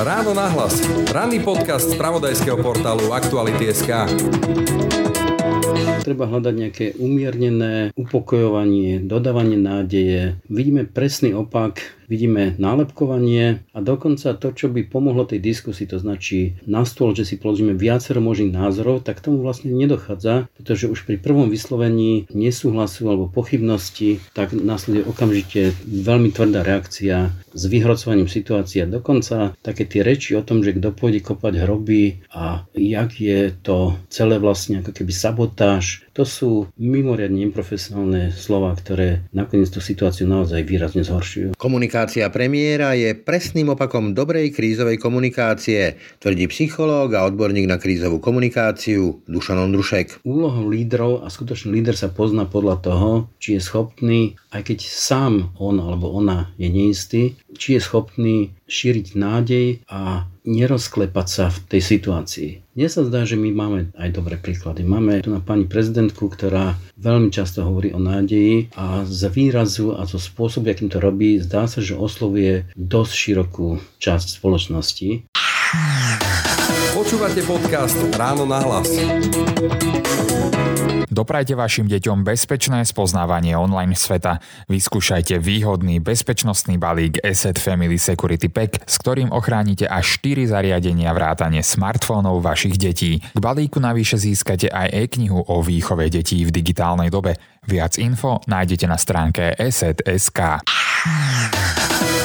Ráno nahlas. Ranný podcast z pravodajského portálu Aktuality.sk Treba hľadať nejaké umiernené upokojovanie, dodávanie nádeje. Vidíme presný opak vidíme nálepkovanie a dokonca to, čo by pomohlo tej diskusii, to značí na stôl, že si položíme viacero možných názorov, tak tomu vlastne nedochádza, pretože už pri prvom vyslovení nesúhlasu alebo pochybnosti, tak následuje okamžite veľmi tvrdá reakcia s vyhrocovaním situácie. Dokonca také tie reči o tom, že kto pôjde kopať hroby a jak je to celé vlastne ako keby sabotáž, to sú mimoriadne neprofesionálne slova, ktoré nakoniec tú situáciu naozaj výrazne zhoršujú. Komunikácia premiéra je presným opakom dobrej krízovej komunikácie, tvrdí psychológ a odborník na krízovú komunikáciu Dušan Ondrušek. Úlohou lídrov a skutočný líder sa pozná podľa toho, či je schopný, aj keď sám on alebo ona je neistý, či je schopný šíriť nádej a nerozklepať sa v tej situácii. Mne sa zdá, že my máme aj dobré príklady. Máme tu na pani prezidentku, ktorá veľmi často hovorí o nádeji a z výrazu a zo spôsobu, akým to robí, zdá sa, že oslovuje dosť širokú časť spoločnosti. Počúvate podcast Ráno na hlas. Doprajte vašim deťom bezpečné spoznávanie online sveta. Vyskúšajte výhodný bezpečnostný balík Asset Family Security Pack, s ktorým ochránite až 4 zariadenia vrátane smartfónov vašich detí. K balíku navyše získate aj e-knihu o výchove detí v digitálnej dobe. Viac info nájdete na stránke asset.sk.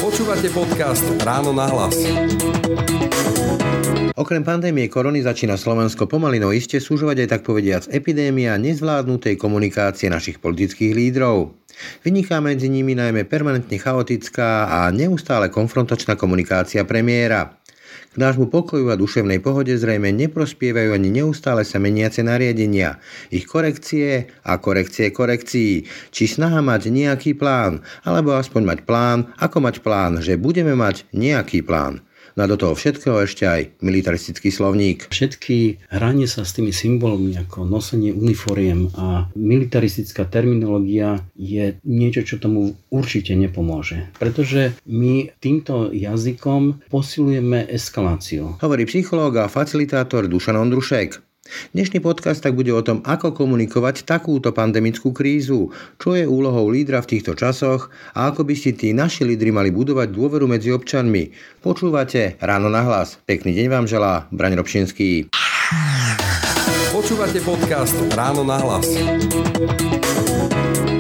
Počúvate podcast Ráno na hlas. Okrem pandémie korony začína Slovensko pomaly no iste súžovať aj tak povediac epidémia nezvládnutej komunikácie našich politických lídrov. Vyniká medzi nimi najmä permanentne chaotická a neustále konfrontačná komunikácia premiéra. K nášmu pokoju a duševnej pohode zrejme neprospievajú ani neustále sa meniace nariadenia, ich korekcie a korekcie korekcií, či snaha mať nejaký plán, alebo aspoň mať plán, ako mať plán, že budeme mať nejaký plán. No a do toho všetkého ešte aj militaristický slovník. Všetky hranie sa s tými symbolmi ako nosenie uniforiem a militaristická terminológia je niečo, čo tomu určite nepomôže. Pretože my týmto jazykom posilujeme eskaláciu. Hovorí psychológ a facilitátor Dušan Ondrušek. Dnešný podcast tak bude o tom, ako komunikovať takúto pandemickú krízu, čo je úlohou lídra v týchto časoch a ako by si tí naši lídry mali budovať dôveru medzi občanmi. Počúvate Ráno na hlas. Pekný deň vám želá Braň Robšinský. Počúvate podcast Ráno na hlas.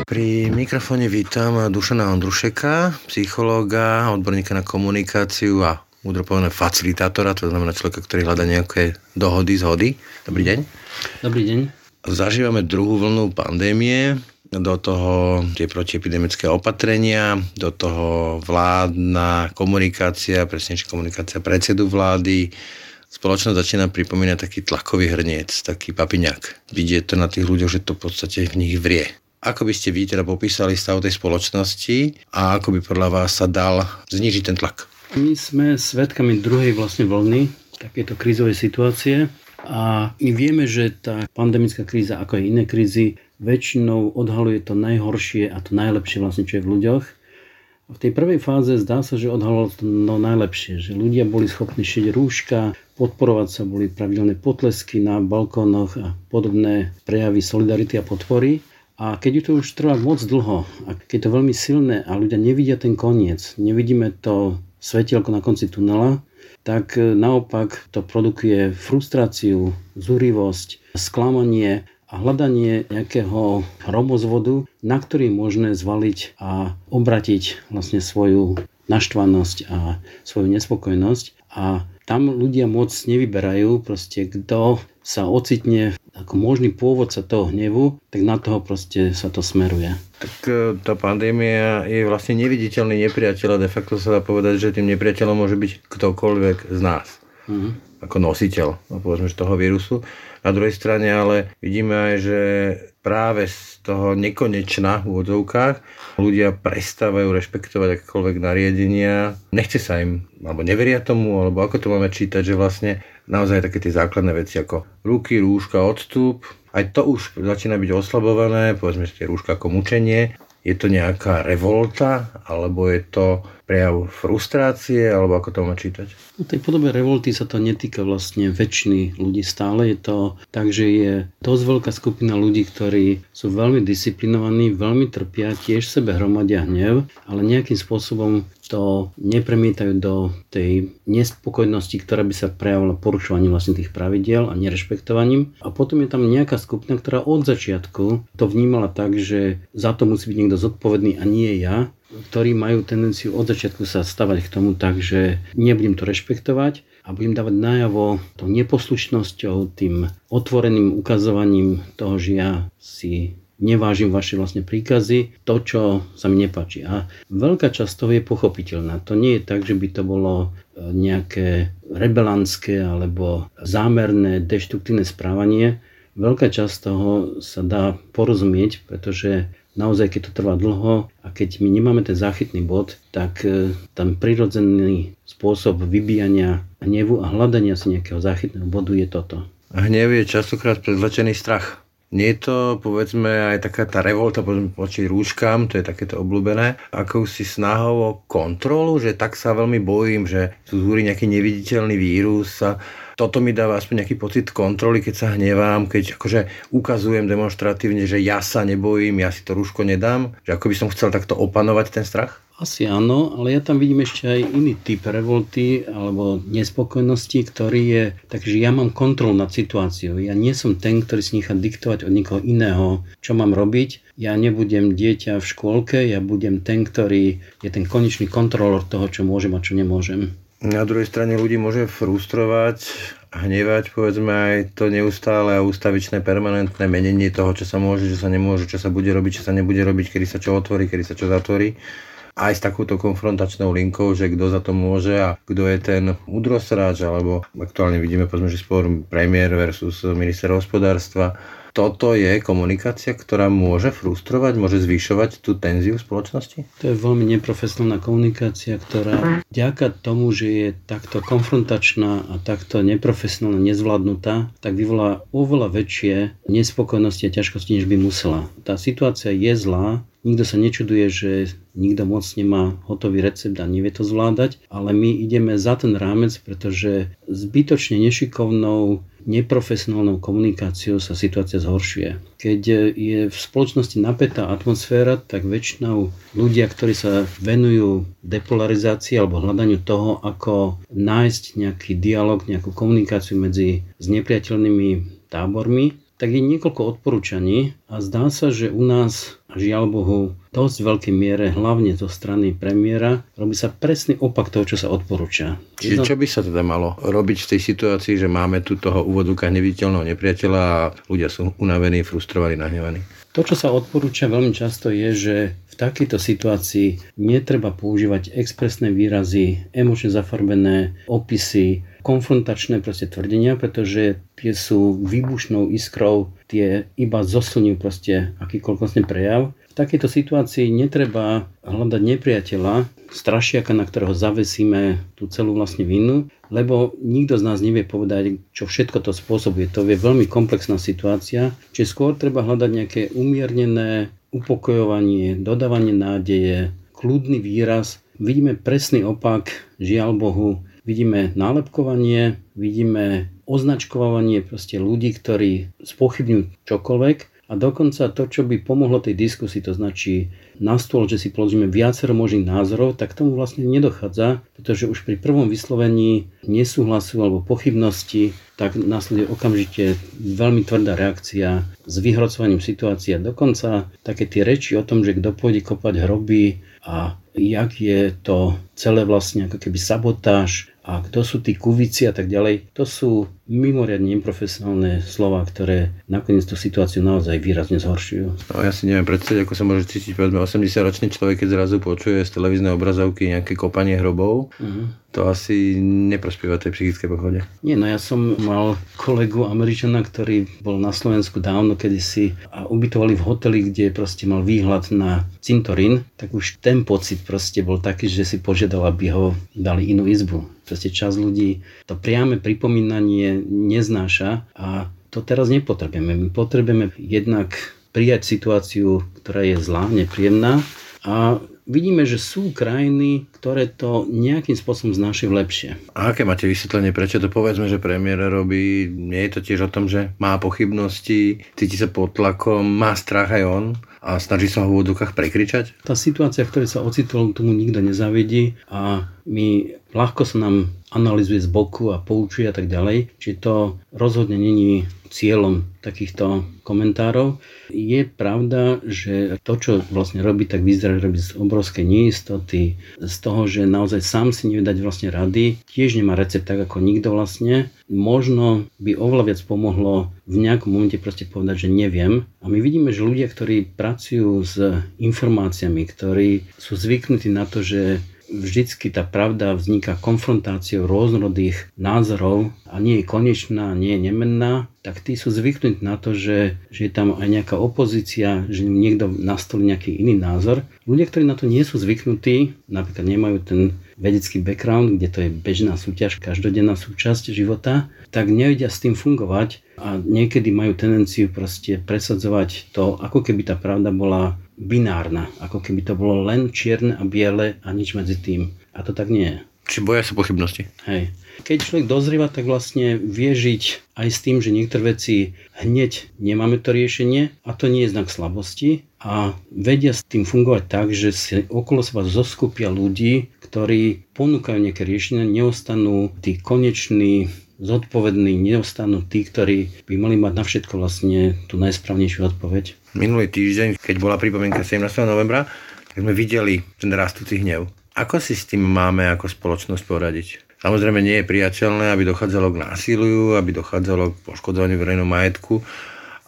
Pri mikrofóne vítam Dušana Ondrušeka, psychológa, odborníka na komunikáciu a múdro povedané facilitátora, to znamená človeka, ktorý hľadá nejaké dohody, zhody. Dobrý deň. Dobrý deň. Zažívame druhú vlnu pandémie, do toho tie protiepidemické opatrenia, do toho vládna komunikácia, presnejšia komunikácia predsedu vlády. Spoločnosť začína pripomínať taký tlakový hrniec, taký papiňak. Vidieť to na tých ľuďoch, že to v podstate v nich vrie. Ako by ste vy teda popísali stav tej spoločnosti a ako by podľa vás sa dal znižiť ten tlak? My sme svedkami druhej vlastne vlny takéto krízovej situácie a my vieme, že tá pandemická kríza, ako aj iné krízy, väčšinou odhaluje to najhoršie a to najlepšie vlastne, čo je v ľuďoch. V tej prvej fáze zdá sa, že odhalilo to no najlepšie, že ľudia boli schopní šieť rúška, podporovať sa, boli pravidelné potlesky na balkónoch a podobné prejavy solidarity a podpory. A keď to už trvá moc dlho, a keď je to veľmi silné a ľudia nevidia ten koniec, nevidíme to svetielko na konci tunela, tak e, naopak to produkuje frustráciu, zúrivosť, sklamanie a hľadanie nejakého hromozvodu, na ktorý možné zvaliť a obratiť vlastne svoju naštvanosť a svoju nespokojnosť. A tam ľudia moc nevyberajú, proste kto sa ocitne ako možný pôvodca toho hnevu, tak na toho proste sa to smeruje. Tak e, tá pandémia je vlastne neviditeľný nepriateľ a de facto sa dá povedať, že tým nepriateľom môže byť ktokoľvek z nás. Uh-huh. Ako nositeľ, no povedzme, toho vírusu. Na druhej strane ale vidíme aj, že práve z toho nekonečna v úvodzovkách ľudia prestávajú rešpektovať akékoľvek nariadenia. Nechce sa im, alebo neveria tomu, alebo ako to máme čítať, že vlastne naozaj také tie základné veci ako ruky, rúška, odstup, aj to už začína byť oslabované, povedzme si tie rúška ako mučenie. Je to nejaká revolta, alebo je to prejav frustrácie, alebo ako to má čítať? V tej podobe revolty sa to netýka vlastne väčšiny ľudí. Stále je to tak, že je dosť veľká skupina ľudí, ktorí sú veľmi disciplinovaní, veľmi trpia, tiež sebe hromadia hnev, ale nejakým spôsobom to nepremietajú do tej nespokojnosti, ktorá by sa prejavila porušovaním vlastne tých pravidiel a nerešpektovaním. A potom je tam nejaká skupina, ktorá od začiatku to vnímala tak, že za to musí byť niekto zodpovedný a nie ja, ktorí majú tendenciu od začiatku sa stavať k tomu tak, že nebudem to rešpektovať a budem dávať najavo tou neposlušnosťou, tým otvoreným ukazovaním toho, že ja si nevážim vaše vlastne príkazy, to, čo sa mi nepáči. A veľká časť toho je pochopiteľná. To nie je tak, že by to bolo e, nejaké rebelantské alebo zámerné, deštruktívne správanie. Veľká časť toho sa dá porozumieť, pretože naozaj, keď to trvá dlho a keď my nemáme ten záchytný bod, tak e, tam prirodzený spôsob vybíjania hnevu a hľadania si nejakého záchytného bodu je toto. Hnev je častokrát prezlečený strach. Nie je to, povedzme, aj taká tá revolta voči rúškam, to je takéto obľúbené, ako si snahou o kontrolu, že tak sa veľmi bojím, že tu zúri nejaký neviditeľný vírus a toto mi dáva aspoň nejaký pocit kontroly, keď sa hnevám, keď akože ukazujem demonstratívne, že ja sa nebojím, ja si to rúško nedám, že ako by som chcel takto opanovať ten strach? Asi áno, ale ja tam vidím ešte aj iný typ revolty alebo nespokojnosti, ktorý je takže ja mám kontrol nad situáciou. Ja nie som ten, ktorý si nechá diktovať od niekoho iného, čo mám robiť. Ja nebudem dieťa v škôlke, ja budem ten, ktorý je ten konečný kontrolor toho, čo môžem a čo nemôžem. Na druhej strane ľudí môže frustrovať hnevať, povedzme, aj to neustále a ústavičné permanentné menenie toho, čo sa môže, čo sa nemôže, čo sa bude robiť, čo sa nebude robiť, kedy sa čo otvorí, kedy sa čo zatvorí aj s takouto konfrontačnou linkou, že kto za to môže a kto je ten udrosráč, alebo aktuálne vidíme povedzme, že spor premiér versus minister hospodárstva. Toto je komunikácia, ktorá môže frustrovať, môže zvyšovať tú tenziu v spoločnosti? To je veľmi neprofesionálna komunikácia, ktorá vďaka tomu, že je takto konfrontačná a takto neprofesionálne nezvládnutá, tak vyvolá oveľa väčšie nespokojnosti a ťažkosti, než by musela. Tá situácia je zlá, Nikto sa nečuduje, že nikto moc nemá hotový recept a nevie to zvládať, ale my ideme za ten rámec, pretože zbytočne nešikovnou, neprofesionálnou komunikáciou sa situácia zhoršuje. Keď je v spoločnosti napätá atmosféra, tak väčšinou ľudia, ktorí sa venujú depolarizácii alebo hľadaniu toho, ako nájsť nejaký dialog, nejakú komunikáciu medzi znepriateľnými tábormi, tak je niekoľko odporúčaní a zdá sa, že u nás, žiaľ Bohu, dosť veľkej miere, hlavne zo strany premiéra, robí sa presný opak toho, čo sa odporúča. Čiže čo by sa teda malo robiť v tej situácii, že máme tu toho úvoduka neviditeľného nepriateľa a ľudia sú unavení, frustrovaní, nahnevaní? To, čo sa odporúča veľmi často je, že v takejto situácii netreba používať expresné výrazy, emočne zafarbené opisy, konfrontačné proste tvrdenia, pretože tie sú výbušnou iskrou, tie iba zosilňujú proste akýkoľvek prejav. Takejto situácii netreba hľadať nepriateľa, strašiaka, na ktorého zavesíme tú celú vlastne vinu, lebo nikto z nás nevie povedať, čo všetko to spôsobuje. To je veľmi komplexná situácia, čiže skôr treba hľadať nejaké umiernené upokojovanie, dodávanie nádeje, kľudný výraz. Vidíme presný opak, žiaľ Bohu, vidíme nálepkovanie, vidíme označkovanie proste ľudí, ktorí spochybňujú čokoľvek a dokonca to, čo by pomohlo tej diskusii, to značí na stôl, že si položíme viacero možných názorov, tak tomu vlastne nedochádza, pretože už pri prvom vyslovení nesúhlasu alebo pochybnosti, tak následuje okamžite veľmi tvrdá reakcia s vyhrocovaním situácie. Dokonca také tie reči o tom, že kto pôjde kopať hroby a jak je to celé vlastne ako keby sabotáž a kto sú tí kuvici a tak ďalej, to sú mimoriadne neprofesionálne slova, ktoré nakoniec tú situáciu naozaj výrazne zhoršujú. No, ja si neviem predstaviť, ako sa môže cítiť povedzme 80-ročný človek, keď zrazu počuje z televíznej obrazovky nejaké kopanie hrobov. Uh-huh. To asi neprospieva tej psychické pohode. Nie, no ja som mal kolegu Američana, ktorý bol na Slovensku dávno kedysi a ubytovali v hoteli, kde proste mal výhľad na cintorín, tak už ten pocit proste bol taký, že si požiadal, aby ho dali inú izbu. Proste čas ľudí to priame pripomínanie neznáša a to teraz nepotrebujeme. My potrebujeme jednak prijať situáciu, ktorá je zlá, nepríjemná a vidíme, že sú krajiny, ktoré to nejakým spôsobom znášajú lepšie. A aké máte vysvetlenie, prečo to povedzme, že premiér robí? Nie je to tiež o tom, že má pochybnosti, cíti sa pod tlakom, má strach aj on? A snaží sa ho v úvodokách prekričať? Tá situácia, v ktorej sa ocitol, tomu nikto nezavidí a my ľahko sa nám analizuje z boku a poučuje a tak ďalej. Či to rozhodne není cieľom takýchto komentárov. Je pravda, že to, čo vlastne robí, tak vyzerá, robí z obrovskej neistoty, z toho, že naozaj sám si nevie dať vlastne rady, tiež nemá recept tak ako nikto vlastne. Možno by oveľa viac pomohlo v nejakom momente proste povedať, že neviem. A my vidíme, že ľudia, ktorí pracujú s informáciami, ktorí sú zvyknutí na to, že vždycky tá pravda vzniká konfrontáciou rôznorodých názorov a nie je konečná, nie je nemenná, tak tí sú zvyknutí na to, že, že je tam aj nejaká opozícia, že niekto nastolí nejaký iný názor. Ľudia, ktorí na to nie sú zvyknutí, napríklad nemajú ten vedecký background, kde to je bežná súťaž, každodenná súčasť života, tak nevedia s tým fungovať a niekedy majú tendenciu proste presadzovať to, ako keby tá pravda bola binárna, ako keby to bolo len čierne a biele a nič medzi tým. A to tak nie je. Či boja sa pochybnosti. Hej. Keď človek dozrieva, tak vlastne vie žiť aj s tým, že niektoré veci hneď nemáme to riešenie a to nie je znak slabosti a vedia s tým fungovať tak, že si okolo seba zoskupia ľudí, ktorí ponúkajú nejaké riešenia, neostanú tí koneční zodpovední, neostanú tí, ktorí by mali mať na všetko vlastne tú najsprávnejšiu odpoveď. Minulý týždeň, keď bola pripomienka 17. novembra, tak sme videli ten rastúci hnev. Ako si s tým máme ako spoločnosť poradiť? Samozrejme nie je priateľné, aby dochádzalo k násiliu, aby dochádzalo k poškodzovaniu verejného majetku,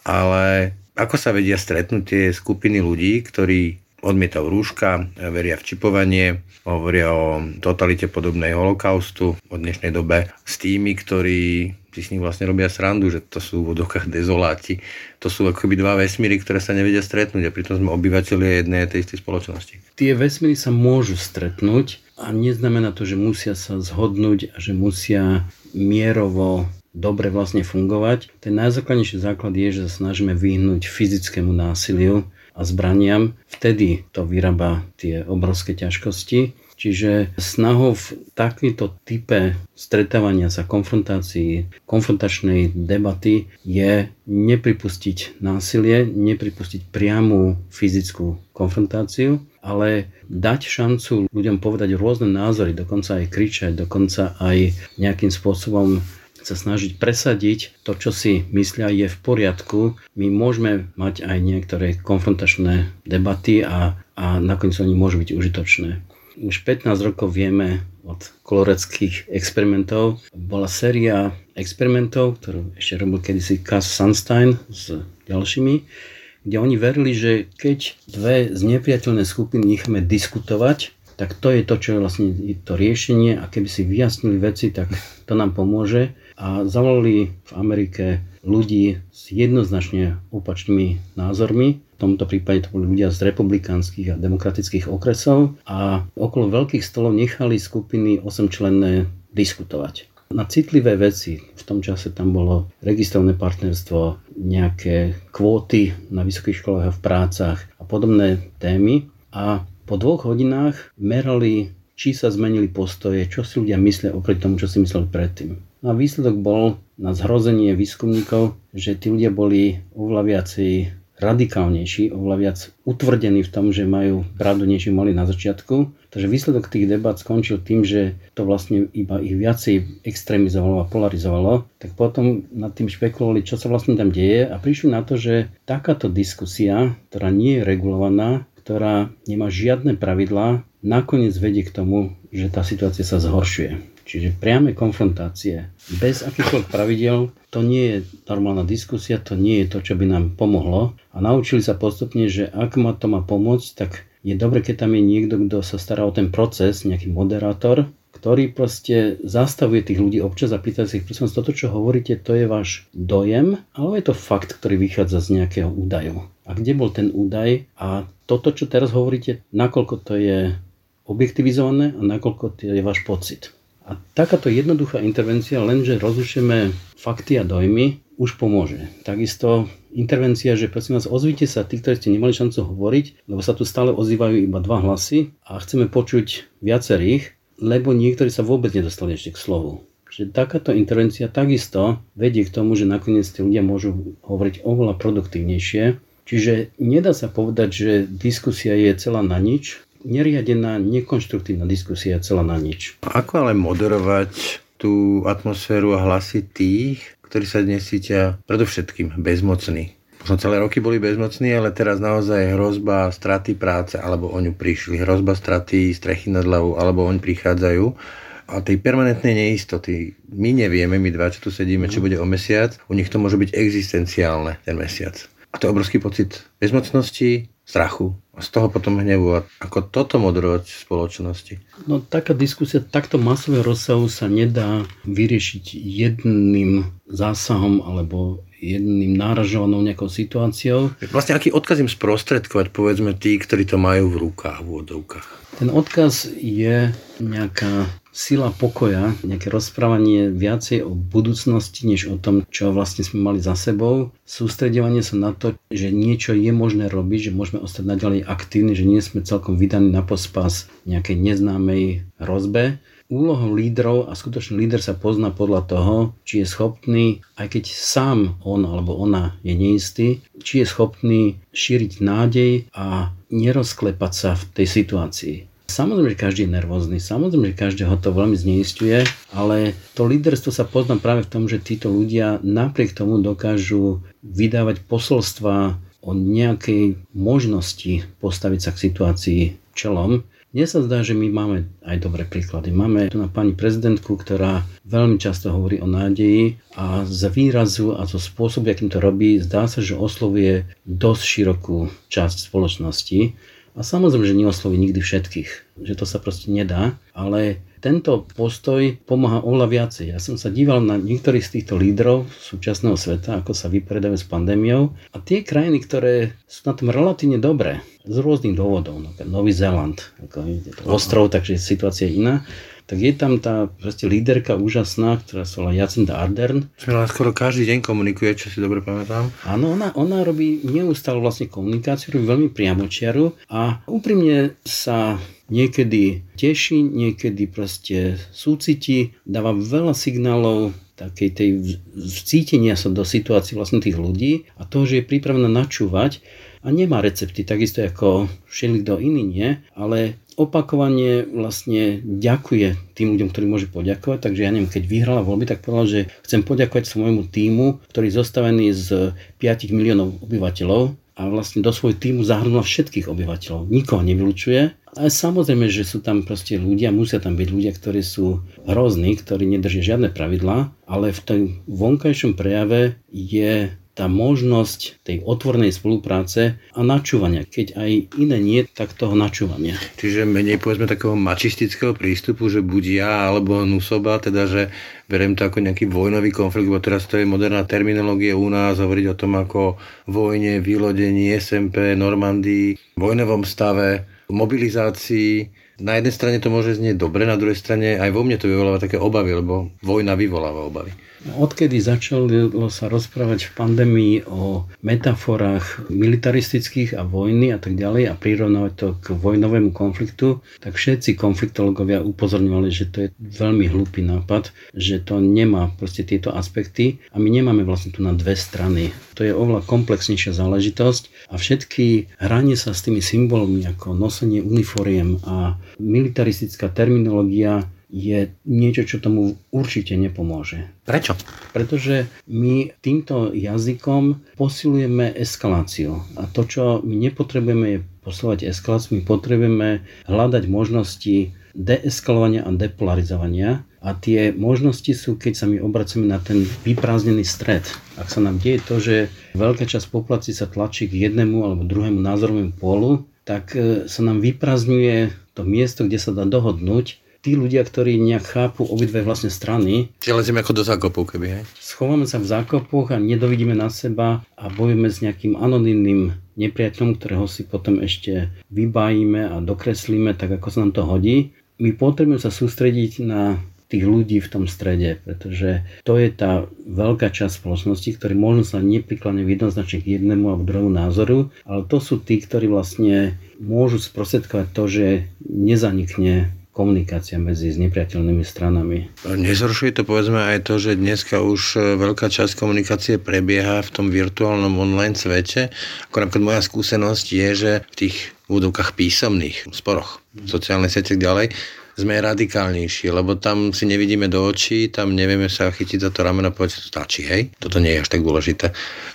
ale ako sa vedia stretnúť tie skupiny ľudí, ktorí odmietajú rúška, veria v čipovanie, hovoria o totalite podobnej holokaustu od dnešnej dobe s tými, ktorí si s nich vlastne robia srandu, že to sú v vodokách dezoláti. To sú akoby dva vesmíry, ktoré sa nevedia stretnúť a pritom sme obyvateľi jednej tej istej spoločnosti. Tie vesmíry sa môžu stretnúť a neznamená to, že musia sa zhodnúť a že musia mierovo dobre vlastne fungovať. Ten najzákladnejší základ je, že sa snažíme vyhnúť fyzickému násiliu, a zbraniam, vtedy to vyrába tie obrovské ťažkosti. Čiže snahou v takýto type stretávania sa, konfrontácií, konfrontačnej debaty je nepripustiť násilie, nepripustiť priamu fyzickú konfrontáciu, ale dať šancu ľuďom povedať rôzne názory, dokonca aj kričať, dokonca aj nejakým spôsobom sa snažiť presadiť to, čo si myslia je v poriadku. My môžeme mať aj niektoré konfrontačné debaty a, a nakoniec oni môžu byť užitočné. Už 15 rokov vieme od koloreckých experimentov. Bola séria experimentov, ktorú ešte robil kedysi Cass Sunstein s ďalšími, kde oni verili, že keď dve znepriateľné skupiny necháme diskutovať, tak to je to, čo je vlastne to riešenie a keby si vyjasnili veci, tak to nám pomôže a zavolali v Amerike ľudí s jednoznačne opačnými názormi. V tomto prípade to boli ľudia z republikánskych a demokratických okresov a okolo veľkých stolov nechali skupiny 8 členné diskutovať. Na citlivé veci, v tom čase tam bolo registrované partnerstvo, nejaké kvóty na vysokých školách a v prácach a podobné témy. A po dvoch hodinách merali, či sa zmenili postoje, čo si ľudia myslia oproti tomu, čo si mysleli predtým. No a výsledok bol na zhrozenie výskumníkov, že tí ľudia boli oveľa viacej radikálnejší, oveľa viac utvrdení v tom, že majú pravdu niečo mali na začiatku. Takže výsledok tých debat skončil tým, že to vlastne iba ich viacej extrémizovalo a polarizovalo. Tak potom nad tým špekulovali, čo sa vlastne tam deje a prišli na to, že takáto diskusia, ktorá nie je regulovaná, ktorá nemá žiadne pravidlá, nakoniec vedie k tomu, že tá situácia sa zhoršuje. Čiže priame konfrontácie bez akýchkoľvek pravidel, to nie je normálna diskusia, to nie je to, čo by nám pomohlo. A naučili sa postupne, že ak ma to má pomôcť, tak je dobre, keď tam je niekto, kto sa stará o ten proces, nejaký moderátor, ktorý proste zastavuje tých ľudí občas a pýta si ich, prosím toto, čo hovoríte, to je váš dojem, alebo je to fakt, ktorý vychádza z nejakého údaju. A kde bol ten údaj a toto, čo teraz hovoríte, nakoľko to je objektivizované a nakoľko to je váš pocit. A takáto jednoduchá intervencia, lenže rozlišujeme fakty a dojmy, už pomôže. Takisto intervencia, že prosím vás, ozvite sa tí, ktorí ste nemali šancu hovoriť, lebo sa tu stále ozývajú iba dva hlasy a chceme počuť viacerých, lebo niektorí sa vôbec nedostali ešte k slovu. Že takáto intervencia takisto vedie k tomu, že nakoniec tí ľudia môžu hovoriť oveľa produktívnejšie. Čiže nedá sa povedať, že diskusia je celá na nič, neriadená, nekonštruktívna diskusia celá na nič. Ako ale moderovať tú atmosféru a hlasy tých, ktorí sa dnes cítia predovšetkým bezmocní. Možno celé roky boli bezmocní, ale teraz naozaj hrozba straty práce, alebo o ňu prišli. Hrozba straty strechy nad hlavou, alebo oni prichádzajú. A tej permanentnej neistoty, my nevieme, my dva, čo tu sedíme, čo bude o mesiac, u nich to môže byť existenciálne ten mesiac. A to je obrovský pocit bezmocnosti, strachu a z toho potom hnevu. Ako toto moderovať v spoločnosti? No taká diskusia takto masového rozsahu sa nedá vyriešiť jedným zásahom alebo jedným náražovanou nejakou situáciou. Vlastne aký odkaz im sprostredkovať, povedzme tí, ktorí to majú v rukách, v úvodovkách? Ten odkaz je nejaká sila pokoja, nejaké rozprávanie viacej o budúcnosti, než o tom, čo vlastne sme mali za sebou. Sústredovanie sa na to, že niečo je možné robiť, že môžeme ostať naďalej aktívni, že nie sme celkom vydaní na pospas nejakej neznámej hrozbe. Úlohou lídrov a skutočný líder sa pozná podľa toho, či je schopný, aj keď sám on alebo ona je neistý, či je schopný šíriť nádej a nerozklepať sa v tej situácii Samozrejme, že každý je nervózny, samozrejme, že každého to veľmi zneistuje, ale to líderstvo sa pozná práve v tom, že títo ľudia napriek tomu dokážu vydávať posolstva o nejakej možnosti postaviť sa k situácii čelom. Mne sa zdá, že my máme aj dobré príklady. Máme tu na pani prezidentku, ktorá veľmi často hovorí o nádeji a z výrazu a zo spôsobu, akým to robí, zdá sa, že oslovuje dosť širokú časť spoločnosti. A samozrejme, že neosloví nikdy všetkých, že to sa proste nedá, ale tento postoj pomáha oveľa viacej. Ja som sa díval na niektorých z týchto lídrov súčasného sveta, ako sa vypredajú s pandémiou a tie krajiny, ktoré sú na tom relatívne dobré, z rôznych dôvodov, napríklad Nový Zéland, ako je to ostrov, takže situácia je iná, tak je tam tá proste líderka úžasná, ktorá sa volá Jacinda Ardern. Sme skoro každý deň komunikuje, čo si dobre pamätám. Áno, ona, ona robí neustále vlastne komunikáciu, robí veľmi priamočiaru a úprimne sa niekedy teší, niekedy proste súciti, dáva veľa signálov takej tej vcítenia sa do situácií vlastne tých ľudí a toho, že je pripravená načúvať a nemá recepty, takisto ako všelikto iný nie, ale opakovane vlastne ďakuje tým ľuďom, ktorí môže poďakovať. Takže ja neviem, keď vyhrala voľby, tak povedal, že chcem poďakovať svojmu týmu, ktorý je zostavený z 5 miliónov obyvateľov a vlastne do svojho týmu zahrnula všetkých obyvateľov. Nikoho nevylučuje. Ale samozrejme, že sú tam proste ľudia, musia tam byť ľudia, ktorí sú hrozní, ktorí nedržia žiadne pravidlá, ale v tom vonkajšom prejave je tá možnosť tej otvornej spolupráce a načúvania. Keď aj iné nie, tak toho načúvania. Čiže menej povedzme takého mačistického prístupu, že buď ja alebo nusoba, teda že beriem to ako nejaký vojnový konflikt, lebo teraz to je moderná terminológia u nás, hovoriť o tom ako vojne, vylodení, SMP, Normandii, vojnovom stave, mobilizácii. Na jednej strane to môže znieť dobre, na druhej strane aj vo mne to vyvoláva také obavy, lebo vojna vyvoláva obavy. Odkedy začalo sa rozprávať v pandémii o metaforách militaristických a vojny a tak ďalej a prirovnávať to k vojnovému konfliktu, tak všetci konfliktológovia upozorňovali, že to je veľmi hlúpy nápad, že to nemá proste tieto aspekty a my nemáme vlastne tu na dve strany. To je oveľa komplexnejšia záležitosť a všetky hranie sa s tými symbolmi ako nosenie uniforiem a militaristická terminológia je niečo, čo tomu určite nepomôže. Prečo? Pretože my týmto jazykom posilujeme eskaláciu. A to, čo my nepotrebujeme, je posilovať eskaláciu, my potrebujeme hľadať možnosti deeskalovania a depolarizovania. A tie možnosti sú, keď sa my obracame na ten vyprázdnený stred. Ak sa nám deje to, že veľká časť populácie sa tlačí k jednému alebo druhému názorovému pólu, tak e, sa nám vyprázdňuje to miesto, kde sa dá dohodnúť tí ľudia, ktorí nejak chápu obidve vlastne strany. Čiže lezieme ako do zákopov, keby, hej? Schováme sa v zákopoch a nedovidíme na seba a bojujeme s nejakým anonymným nepriateľom, ktorého si potom ešte vybájime a dokreslíme tak, ako sa nám to hodí. My potrebujeme sa sústrediť na tých ľudí v tom strede, pretože to je tá veľká časť spoločnosti, ktorí možno sa neprikladne jednoznačne k jednému alebo druhému názoru, ale to sú tí, ktorí vlastne môžu sprostredkovať to, že nezanikne komunikácia medzi nepriateľnými stranami. Nezhoršuje to povedzme aj to, že dneska už e, veľká časť komunikácie prebieha v tom virtuálnom online svete. Ako napríklad moja skúsenosť je, že v tých údovkách písomných sporoch, sociálne siete ďalej, sme radikálnejší, lebo tam si nevidíme do očí, tam nevieme sa chytiť za to rameno a povedať, stačí, hej, toto nie je až tak dôležité.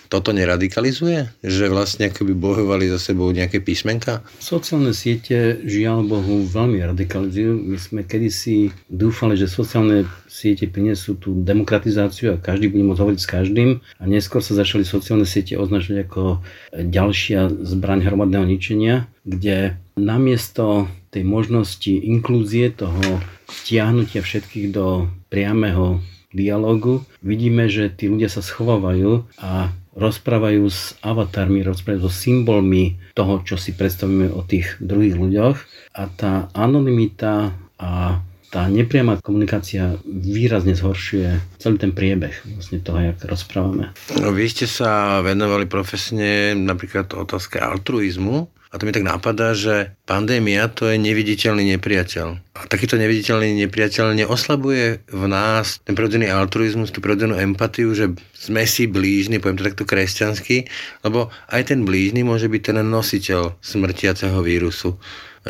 Toto neradikalizuje? Že vlastne akoby bojovali za sebou nejaké písmenka? Sociálne siete, žiaľ Bohu, veľmi radikalizujú. My sme kedysi dúfali, že sociálne siete prinesú tú demokratizáciu a každý bude môcť hovoriť s každým a neskôr sa začali sociálne siete označovať ako ďalšia zbraň hromadného ničenia, kde namiesto tej možnosti inklúzie, toho stiahnutia všetkých do priamého dialogu, vidíme, že tí ľudia sa schovávajú a rozprávajú s avatarmi, rozprávajú so symbolmi toho, čo si predstavíme o tých druhých ľuďoch. A tá anonimita a tá nepriama komunikácia výrazne zhoršuje celý ten priebeh vlastne toho, jak rozprávame. No, vy ste sa venovali profesne napríklad otázke altruizmu a to mi tak napadá, že pandémia to je neviditeľný nepriateľ. A takýto neviditeľný nepriateľ neoslabuje v nás ten prirodzený altruizmus, tú prirodzenú empatiu, že sme si blížni, poviem to takto kresťansky, lebo aj ten blížny môže byť ten nositeľ smrtiaceho vírusu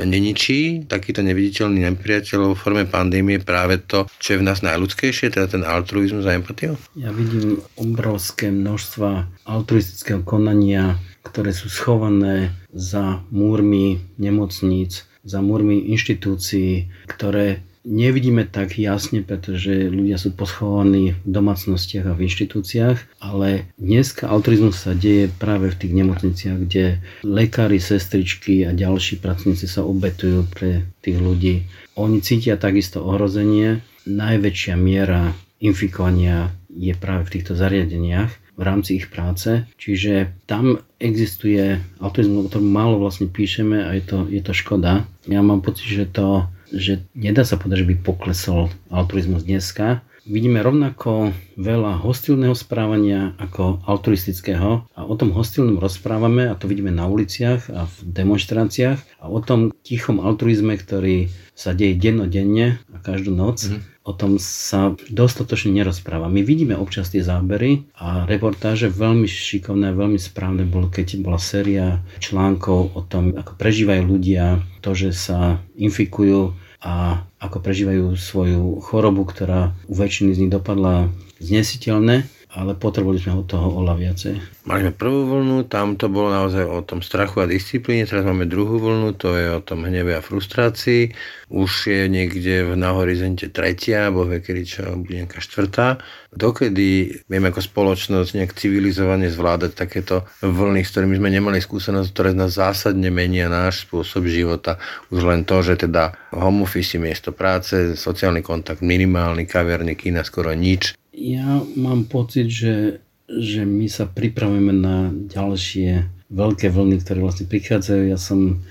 neničí takýto neviditeľný nepriateľ v forme pandémie práve to, čo je v nás najľudskejšie, teda ten altruizmus a empatiu? Ja vidím obrovské množstva altruistického konania ktoré sú schované za múrmi nemocníc, za múrmi inštitúcií, ktoré nevidíme tak jasne, pretože ľudia sú poschovaní v domácnostiach a v inštitúciách, ale dneska altruizmus sa deje práve v tých nemocniciach, kde lekári, sestričky a ďalší pracovníci sa obetujú pre tých ľudí. Oni cítia takisto ohrozenie. Najväčšia miera infikovania je práve v týchto zariadeniach v rámci ich práce. Čiže tam existuje autizmus, o ktorom málo vlastne píšeme a je to, je to škoda. Ja mám pocit, že to že nedá sa povedať, že by poklesol altruizmus dneska. Vidíme rovnako veľa hostilného správania ako altruistického a o tom hostilnom rozprávame a to vidíme na uliciach a v demonstráciách a o tom tichom altruizme, ktorý sa deje dennodenne a každú noc. Mm o tom sa dostatočne nerozpráva. My vidíme občas tie zábery a reportáže veľmi šikovné, veľmi správne bolo, keď bola séria článkov o tom, ako prežívajú ľudia to, že sa infikujú a ako prežívajú svoju chorobu, ktorá u väčšiny z nich dopadla znesiteľné ale potrebovali sme od toho oľa viacej. Mali sme prvú vlnu, tam to bolo naozaj o tom strachu a disciplíne, teraz máme druhú vlnu, to je o tom hneve a frustrácii. Už je niekde na horizonte tretia, alebo kedy čo bude nejaká štvrtá. Dokedy vieme ako spoločnosť nejak civilizovane zvládať takéto vlny, s ktorými sme nemali skúsenosť, ktoré nás zásadne menia náš spôsob života. Už len to, že teda home office, miesto práce, sociálny kontakt minimálny, kaviarne, kina, skoro nič ja mám pocit, že, že my sa pripravujeme na ďalšie veľké vlny, ktoré vlastne prichádzajú. Ja som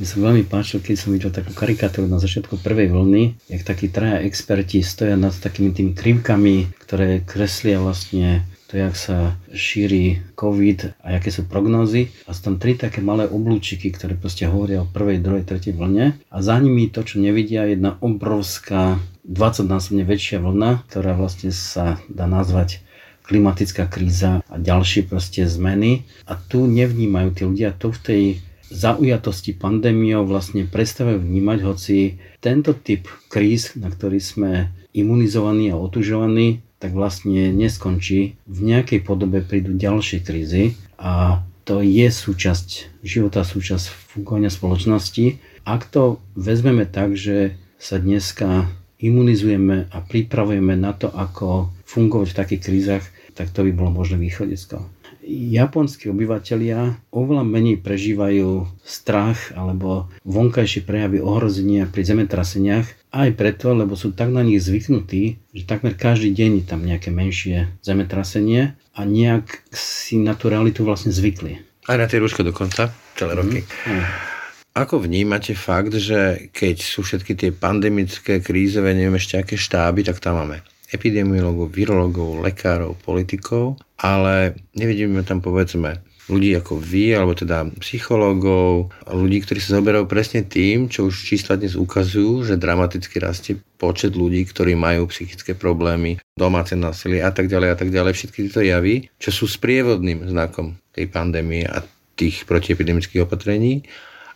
mi sa veľmi páčil, keď som videl takú karikatúru na začiatku prvej vlny, jak takí traja experti stoja nad takými tými krivkami, ktoré kreslia vlastne to, jak sa šíri COVID a aké sú prognózy. A sú tam tri také malé oblúčiky, ktoré proste hovoria o prvej, druhej, tretej vlne. A za nimi to, čo nevidia, je jedna obrovská 20-násobne väčšia vlna, ktorá vlastne sa dá nazvať klimatická kríza a ďalšie proste zmeny. A tu nevnímajú tí ľudia, tu v tej zaujatosti pandémiou vlastne prestávajú vnímať, hoci tento typ kríz, na ktorý sme imunizovaní a otužovaní, tak vlastne neskončí. V nejakej podobe prídu ďalšie krízy a to je súčasť života, súčasť fungovania spoločnosti. Ak to vezmeme tak, že sa dneska imunizujeme a pripravujeme na to, ako fungovať v takých krízach, tak to by bolo možné východisko. Japonskí obyvateľia oveľa menej prežívajú strach alebo vonkajšie prejavy ohrozenia pri zemetraseniach aj preto, lebo sú tak na nich zvyknutí, že takmer každý deň je tam nejaké menšie zemetrasenie a nejak si na tú realitu vlastne zvykli. Aj na tie rúško dokonca, celé roky. Mm. A Ako vnímate fakt, že keď sú všetky tie pandemické, krízové, neviem ešte aké štáby, tak tam máme epidemiologov, virologov, lekárov, politikov, ale nevidíme tam povedzme ľudí ako vy, alebo teda psychológov, ľudí, ktorí sa zoberajú presne tým, čo už čísla dnes ukazujú, že dramaticky rastie počet ľudí, ktorí majú psychické problémy, domáce násilie a tak ďalej a tak ďalej. Všetky tieto javy, čo sú sprievodným znakom tej pandémie a tých protiepidemických opatrení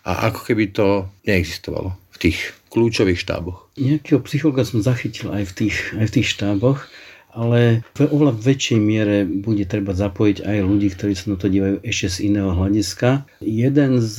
a ako keby to neexistovalo v tých kľúčových štáboch. Nejakého psychologa som zachytil aj v tých, aj v tých štáboch ale v oveľa väčšej miere bude treba zapojiť aj ľudí, ktorí sa na to dívajú ešte z iného hľadiska. Jeden z,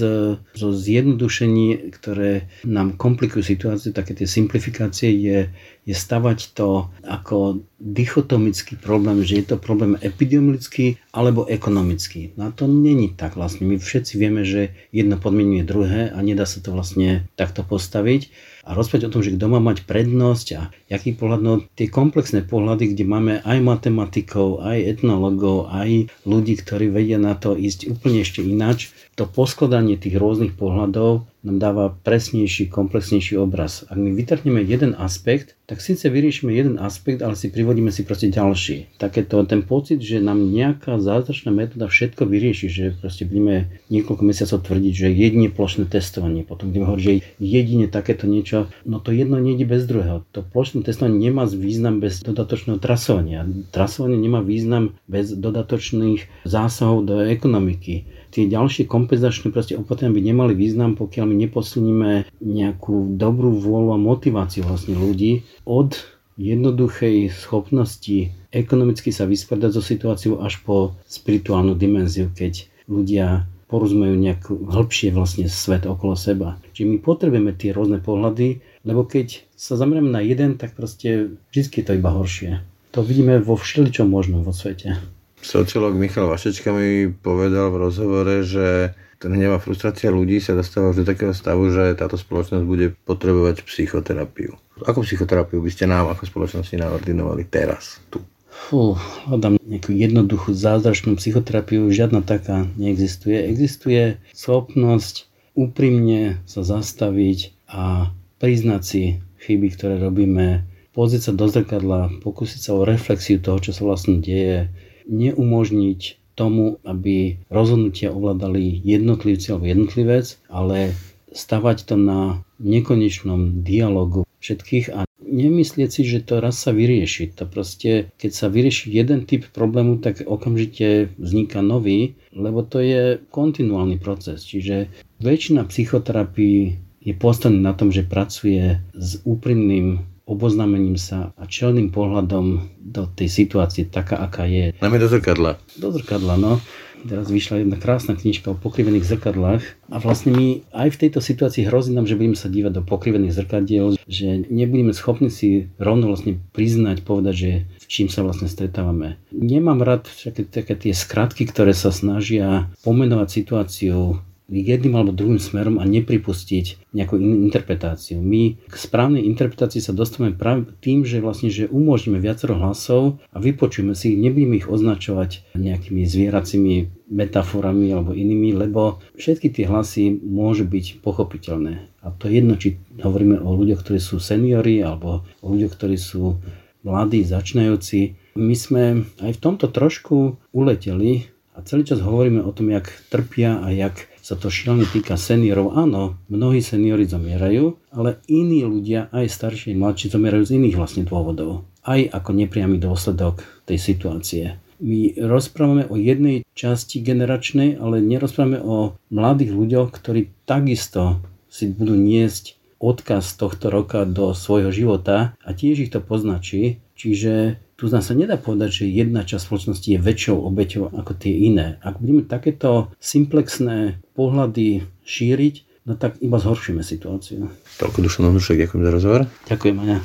zo zjednodušení, ktoré nám komplikujú situáciu, také tie simplifikácie, je, je stavať to ako dichotomický problém, že je to problém epidemiologický alebo ekonomický. Na to není tak vlastne. My všetci vieme, že jedno podmienuje druhé a nedá sa to vlastne takto postaviť a rozprávať o tom, že kto má mať prednosť a jaký pohľad, no tie komplexné pohľady, kde máme aj matematikov, aj etnologov, aj ľudí, ktorí vedia na to ísť úplne ešte ináč, to poskladanie tých rôznych pohľadov nám dáva presnejší, komplexnejší obraz. Ak my vytrhneme jeden aspekt, tak síce vyriešime jeden aspekt, ale si privodíme si proste ďalší. Takéto ten pocit, že nám nejaká zázračná metóda všetko vyrieši, že proste budeme niekoľko mesiacov tvrdiť, že jedine plošné testovanie, potom budeme hovoriť, že jedine takéto niečo, no to jedno nejde bez druhého. To plošné testovanie nemá význam bez dodatočného trasovania. Trasovanie nemá význam bez dodatočných zásahov do ekonomiky tie ďalšie kompenzačné proste opatrenia by nemali význam, pokiaľ my neposilníme nejakú dobrú vôľu a motiváciu vlastne ľudí od jednoduchej schopnosti ekonomicky sa vysporiadať so situáciou až po spirituálnu dimenziu, keď ľudia porozumejú nejak hĺbšie vlastne svet okolo seba. Čiže my potrebujeme tie rôzne pohľady, lebo keď sa zamerieme na jeden, tak proste vždy je to iba horšie. To vidíme vo všeličom možnom vo svete. Sociológ Michal Vašečka mi povedal v rozhovore, že ten hnev a frustrácia ľudí sa dostáva do takého stavu, že táto spoločnosť bude potrebovať psychoterapiu. Akú psychoterapiu by ste nám ako spoločnosti naordinovali teraz, tu? Fú, hľadám nejakú jednoduchú zázračnú psychoterapiu, žiadna taká neexistuje. Existuje schopnosť úprimne sa zastaviť a priznať si chyby, ktoré robíme, pozrieť sa do zrkadla, pokúsiť sa o reflexiu toho, čo sa vlastne deje, neumožniť tomu, aby rozhodnutia ovládali jednotlivci alebo jednotlivec, ale stavať to na nekonečnom dialogu všetkých a nemyslieť si, že to raz sa vyrieši. To proste, keď sa vyrieši jeden typ problému, tak okamžite vzniká nový, lebo to je kontinuálny proces. Čiže väčšina psychoterapii je postavená na tom, že pracuje s úprimným oboznámením sa a čelným pohľadom do tej situácie taká, aká je. Najmä do zrkadla. Do zrkadla, no. Teraz vyšla jedna krásna knižka o pokrivených zrkadlách a vlastne my aj v tejto situácii hrozí nám, že budeme sa dívať do pokrivených zrkadiel, že nebudeme schopní si rovno vlastne priznať, povedať, že v čím sa vlastne stretávame. Nemám rád také, také tie skratky, ktoré sa snažia pomenovať situáciu jedným alebo druhým smerom a nepripustiť nejakú inú interpretáciu. My k správnej interpretácii sa dostávame práve tým, že vlastne že umožníme viacero hlasov a vypočujeme si ich, nebudeme ich označovať nejakými zvieracími metaforami alebo inými, lebo všetky tie hlasy môžu byť pochopiteľné. A to je jedno, či hovoríme o ľuďoch, ktorí sú seniori alebo o ľuďoch, ktorí sú mladí, začínajúci. My sme aj v tomto trošku uleteli a celý čas hovoríme o tom, jak trpia a jak sa to šilne týka seniorov. Áno, mnohí seniori zomierajú, ale iní ľudia, aj starší, mladší, zomierajú z iných vlastne dôvodov. Aj ako nepriamy dôsledok tej situácie. My rozprávame o jednej časti generačnej, ale nerozprávame o mladých ľuďoch, ktorí takisto si budú niesť odkaz tohto roka do svojho života a tiež ich to poznačí. Čiže tu sa nedá povedať, že jedna časť spoločnosti je väčšou obeťou ako tie iné. Ak budeme takéto simplexné pohľady šíriť, no tak iba zhoršíme situáciu. Toľko Dušan Ondrušek, ďakujem za rozhovor. Ďakujem, Aňa.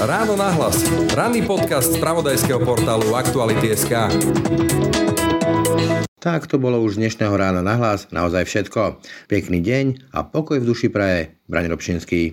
Ráno nahlas. Ranný podcast z pravodajského portálu Aktuality.sk. Tak to bolo už dnešného rána nahlas. Naozaj všetko. Pekný deň a pokoj v duši praje. Braň Robšinský.